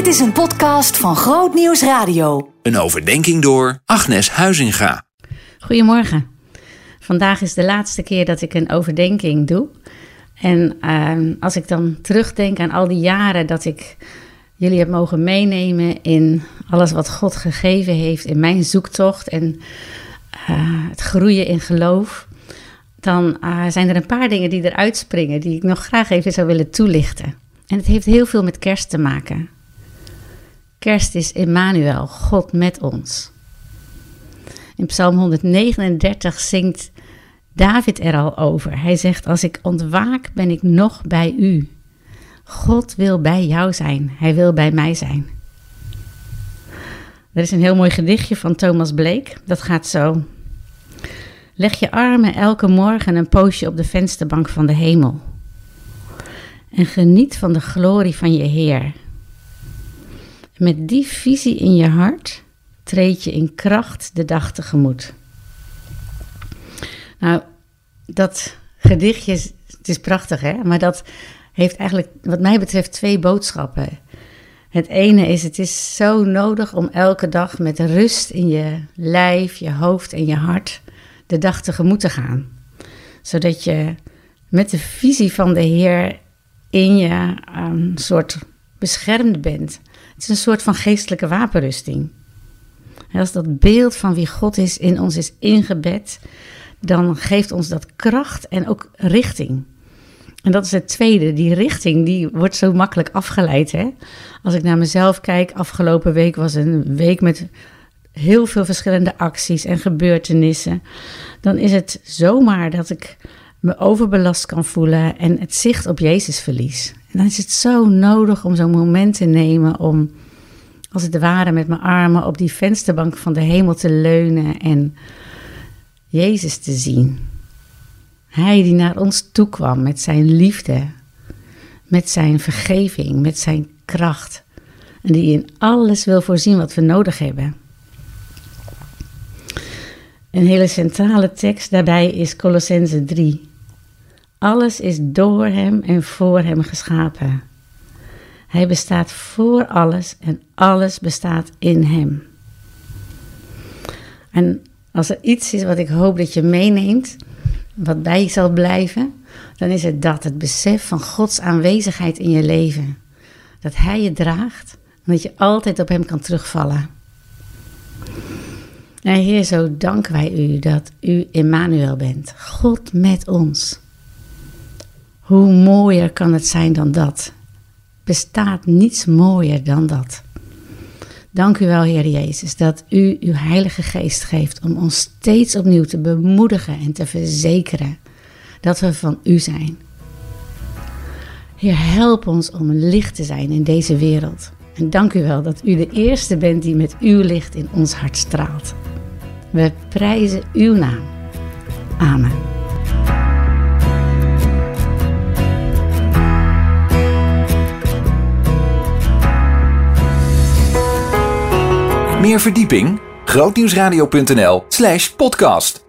Dit is een podcast van Groot Nieuws Radio. Een overdenking door Agnes Huizinga. Goedemorgen. Vandaag is de laatste keer dat ik een overdenking doe. En uh, als ik dan terugdenk aan al die jaren dat ik jullie heb mogen meenemen in alles wat God gegeven heeft in mijn zoektocht en uh, het groeien in geloof, dan uh, zijn er een paar dingen die eruit springen die ik nog graag even zou willen toelichten. En het heeft heel veel met kerst te maken. Kerst is Emmanuel, God met ons. In Psalm 139 zingt David er al over. Hij zegt: Als ik ontwaak, ben ik nog bij u. God wil bij jou zijn. Hij wil bij mij zijn. Er is een heel mooi gedichtje van Thomas Blake. Dat gaat zo. Leg je armen elke morgen een poosje op de vensterbank van de hemel. En geniet van de glorie van je Heer. Met die visie in je hart treed je in kracht de dag tegemoet. Nou, dat gedichtje, het is prachtig hè, maar dat heeft eigenlijk wat mij betreft twee boodschappen. Het ene is, het is zo nodig om elke dag met rust in je lijf, je hoofd en je hart de dag tegemoet te gaan. Zodat je met de visie van de Heer in je um, soort beschermd bent. Het is een soort van geestelijke wapenrusting. als dat beeld van wie God is in ons is ingebed, dan geeft ons dat kracht en ook richting. En dat is het tweede, die richting, die wordt zo makkelijk afgeleid. Hè? Als ik naar mezelf kijk, afgelopen week was een week met heel veel verschillende acties en gebeurtenissen. Dan is het zomaar dat ik me overbelast kan voelen en het zicht op Jezus verlies. En dan is het zo nodig om zo'n moment te nemen om, als het ware, met mijn armen op die vensterbank van de hemel te leunen en Jezus te zien. Hij die naar ons toe kwam met zijn liefde, met zijn vergeving, met zijn kracht. En die in alles wil voorzien wat we nodig hebben. Een hele centrale tekst daarbij is Colossense 3. Alles is door hem en voor hem geschapen. Hij bestaat voor alles en alles bestaat in hem. En als er iets is wat ik hoop dat je meeneemt, wat bij je zal blijven, dan is het dat, het besef van Gods aanwezigheid in je leven. Dat Hij je draagt en dat je altijd op Hem kan terugvallen. En Heer, zo danken wij U dat U Emmanuel bent, God met ons. Hoe mooier kan het zijn dan dat? Bestaat niets mooier dan dat. Dank u wel, Heer Jezus, dat u uw Heilige Geest geeft om ons steeds opnieuw te bemoedigen en te verzekeren dat we van u zijn. Heer, help ons om licht te zijn in deze wereld. En dank u wel dat u de eerste bent die met uw licht in ons hart straalt. We prijzen uw naam. Amen. Meer verdieping? grootnieuwsradio.nl slash podcast